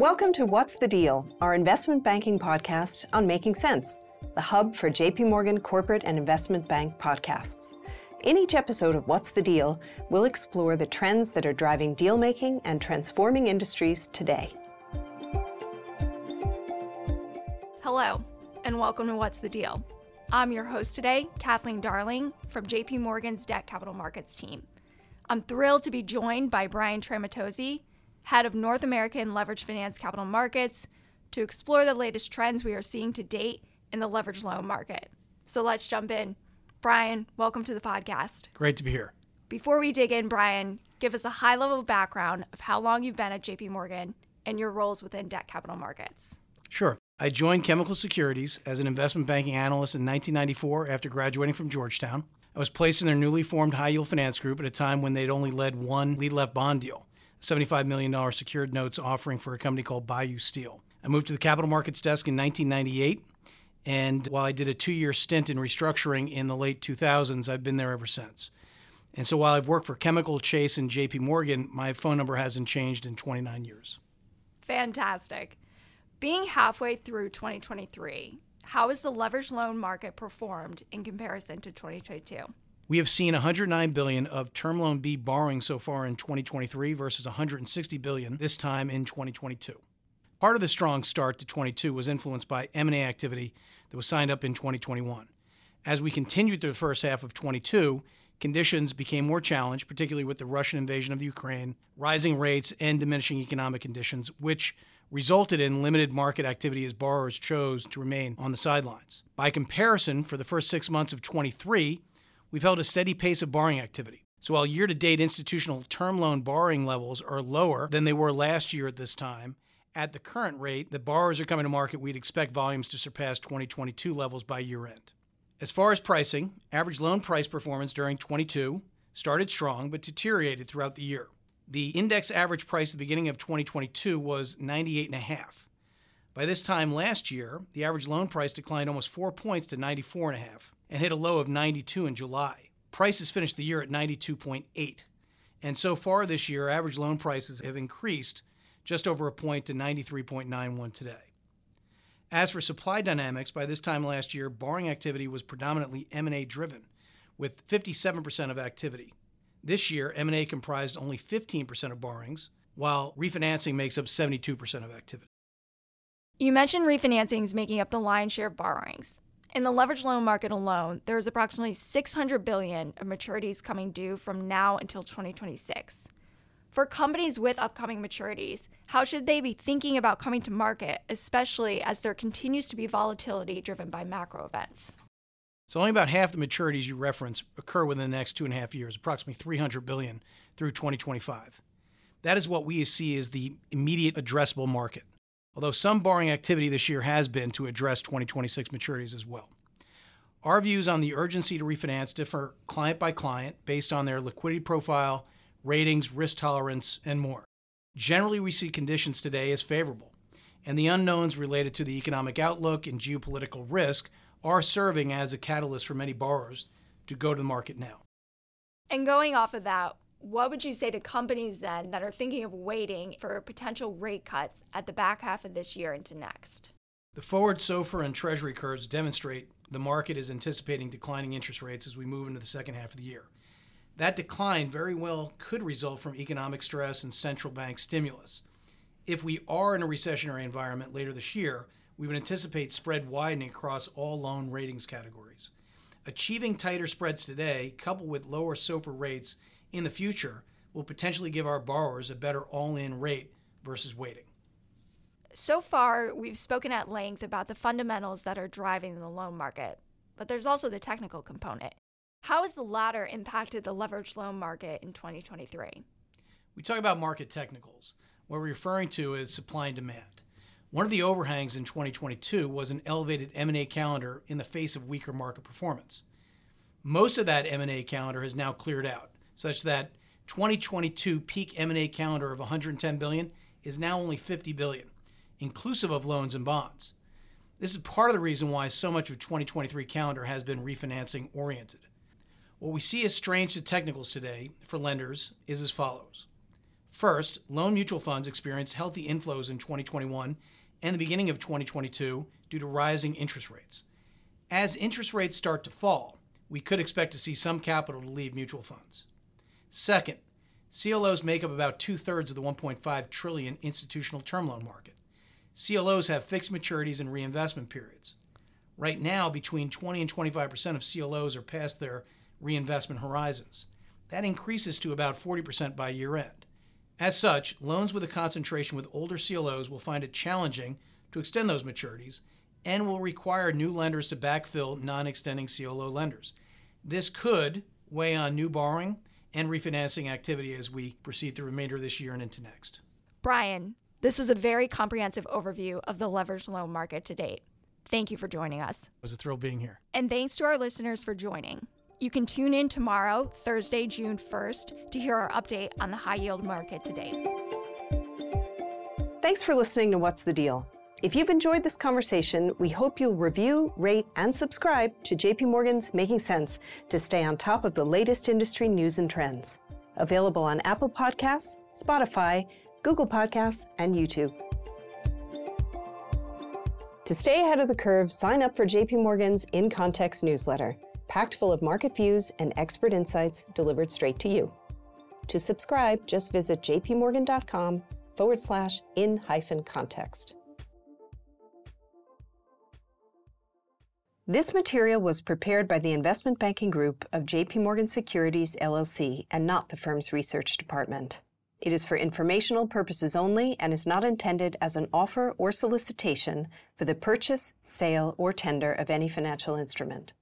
Welcome to What's the Deal, our investment banking podcast on Making Sense, the hub for JP Morgan corporate and investment bank podcasts. In each episode of What's the Deal, we'll explore the trends that are driving deal making and transforming industries today. Hello, and welcome to What's the Deal. I'm your host today, Kathleen Darling from JP Morgan's Debt Capital Markets team. I'm thrilled to be joined by Brian Tramontozzi, head of North American Leverage Finance Capital Markets, to explore the latest trends we are seeing to date in the leverage loan market. So let's jump in. Brian, welcome to the podcast. Great to be here. Before we dig in, Brian, give us a high level background of how long you've been at JP Morgan and your roles within debt capital markets. Sure. I joined Chemical Securities as an investment banking analyst in 1994 after graduating from Georgetown. I was placed in their newly formed high yield finance group at a time when they'd only led one lead left bond deal, $75 million secured notes offering for a company called Bayou Steel. I moved to the capital markets desk in 1998, and while I did a two year stint in restructuring in the late 2000s, I've been there ever since. And so while I've worked for Chemical, Chase, and JP Morgan, my phone number hasn't changed in 29 years. Fantastic. Being halfway through 2023, how has the leveraged loan market performed in comparison to 2022? We have seen 109 billion of term loan B borrowing so far in 2023 versus 160 billion this time in 2022. Part of the strong start to 22 was influenced by M&A activity that was signed up in 2021. As we continued through the first half of 22, conditions became more challenged, particularly with the Russian invasion of Ukraine, rising rates, and diminishing economic conditions, which resulted in limited market activity as borrowers chose to remain on the sidelines. By comparison, for the first six months of 23, we've held a steady pace of borrowing activity. So while year to date institutional term loan borrowing levels are lower than they were last year at this time, at the current rate that borrowers are coming to market, we'd expect volumes to surpass 2022 levels by year end. As far as pricing, average loan price performance during 22 started strong but deteriorated throughout the year. The index average price at the beginning of 2022 was 98.5. By this time last year, the average loan price declined almost 4 points to 94.5 and hit a low of 92 in July. Prices finished the year at 92.8. And so far this year, average loan prices have increased just over a point to 93.91 today. As for supply dynamics, by this time last year, borrowing activity was predominantly M&A driven, with 57% of activity. This year, M&A comprised only 15% of borrowings, while refinancing makes up 72% of activity. You mentioned refinancings making up the lion's share of borrowings. In the leveraged loan market alone, there is approximately 600 billion of maturities coming due from now until 2026. For companies with upcoming maturities, how should they be thinking about coming to market, especially as there continues to be volatility driven by macro events? So only about half the maturities you reference occur within the next two and a half years, approximately 300 billion through 2025. That is what we see as the immediate addressable market. Although some borrowing activity this year has been to address 2026 maturities as well. Our views on the urgency to refinance differ client by client based on their liquidity profile, ratings, risk tolerance, and more. Generally, we see conditions today as favorable, and the unknowns related to the economic outlook and geopolitical risk are serving as a catalyst for many borrowers to go to the market now. And going off of that, what would you say to companies then that are thinking of waiting for potential rate cuts at the back half of this year into next? The forward SOFR and Treasury curves demonstrate the market is anticipating declining interest rates as we move into the second half of the year. That decline very well could result from economic stress and central bank stimulus. If we are in a recessionary environment later this year, we would anticipate spread widening across all loan ratings categories. Achieving tighter spreads today, coupled with lower SOFR rates in the future, will potentially give our borrowers a better all in rate versus waiting. So far, we've spoken at length about the fundamentals that are driving the loan market, but there's also the technical component. How has the latter impacted the leveraged loan market in 2023? We talk about market technicals. What we're referring to is supply and demand. One of the overhangs in 2022 was an elevated M&A calendar in the face of weaker market performance. Most of that M&A calendar has now cleared out, such that 2022 peak M&A calendar of 110 billion is now only 50 billion, inclusive of loans and bonds. This is part of the reason why so much of 2023 calendar has been refinancing oriented. What we see as strange to technicals today for lenders is as follows. First, loan mutual funds experienced healthy inflows in 2021 and the beginning of 2022 due to rising interest rates. As interest rates start to fall, we could expect to see some capital to leave mutual funds. Second, CLOs make up about two thirds of the 1.5 trillion institutional term loan market. CLOs have fixed maturities and reinvestment periods. Right now, between 20 and 25% of CLOs are past their reinvestment horizons. That increases to about 40% by year end. As such, loans with a concentration with older CLOs will find it challenging to extend those maturities and will require new lenders to backfill non extending CLO lenders. This could weigh on new borrowing and refinancing activity as we proceed through the remainder of this year and into next. Brian, this was a very comprehensive overview of the leveraged loan market to date. Thank you for joining us. It was a thrill being here. And thanks to our listeners for joining. You can tune in tomorrow, Thursday, June 1st, to hear our update on the high yield market to date. Thanks for listening to What's the Deal. If you've enjoyed this conversation, we hope you'll review, rate, and subscribe to JP Morgan's Making Sense to stay on top of the latest industry news and trends. Available on Apple Podcasts, Spotify, Google Podcasts, and YouTube. To stay ahead of the curve, sign up for JP Morgan's In Context newsletter, packed full of market views and expert insights delivered straight to you. To subscribe, just visit jpmorgan.com forward slash in hyphen context. This material was prepared by the investment banking group of JP Morgan Securities LLC and not the firm's research department. It is for informational purposes only and is not intended as an offer or solicitation for the purchase, sale, or tender of any financial instrument.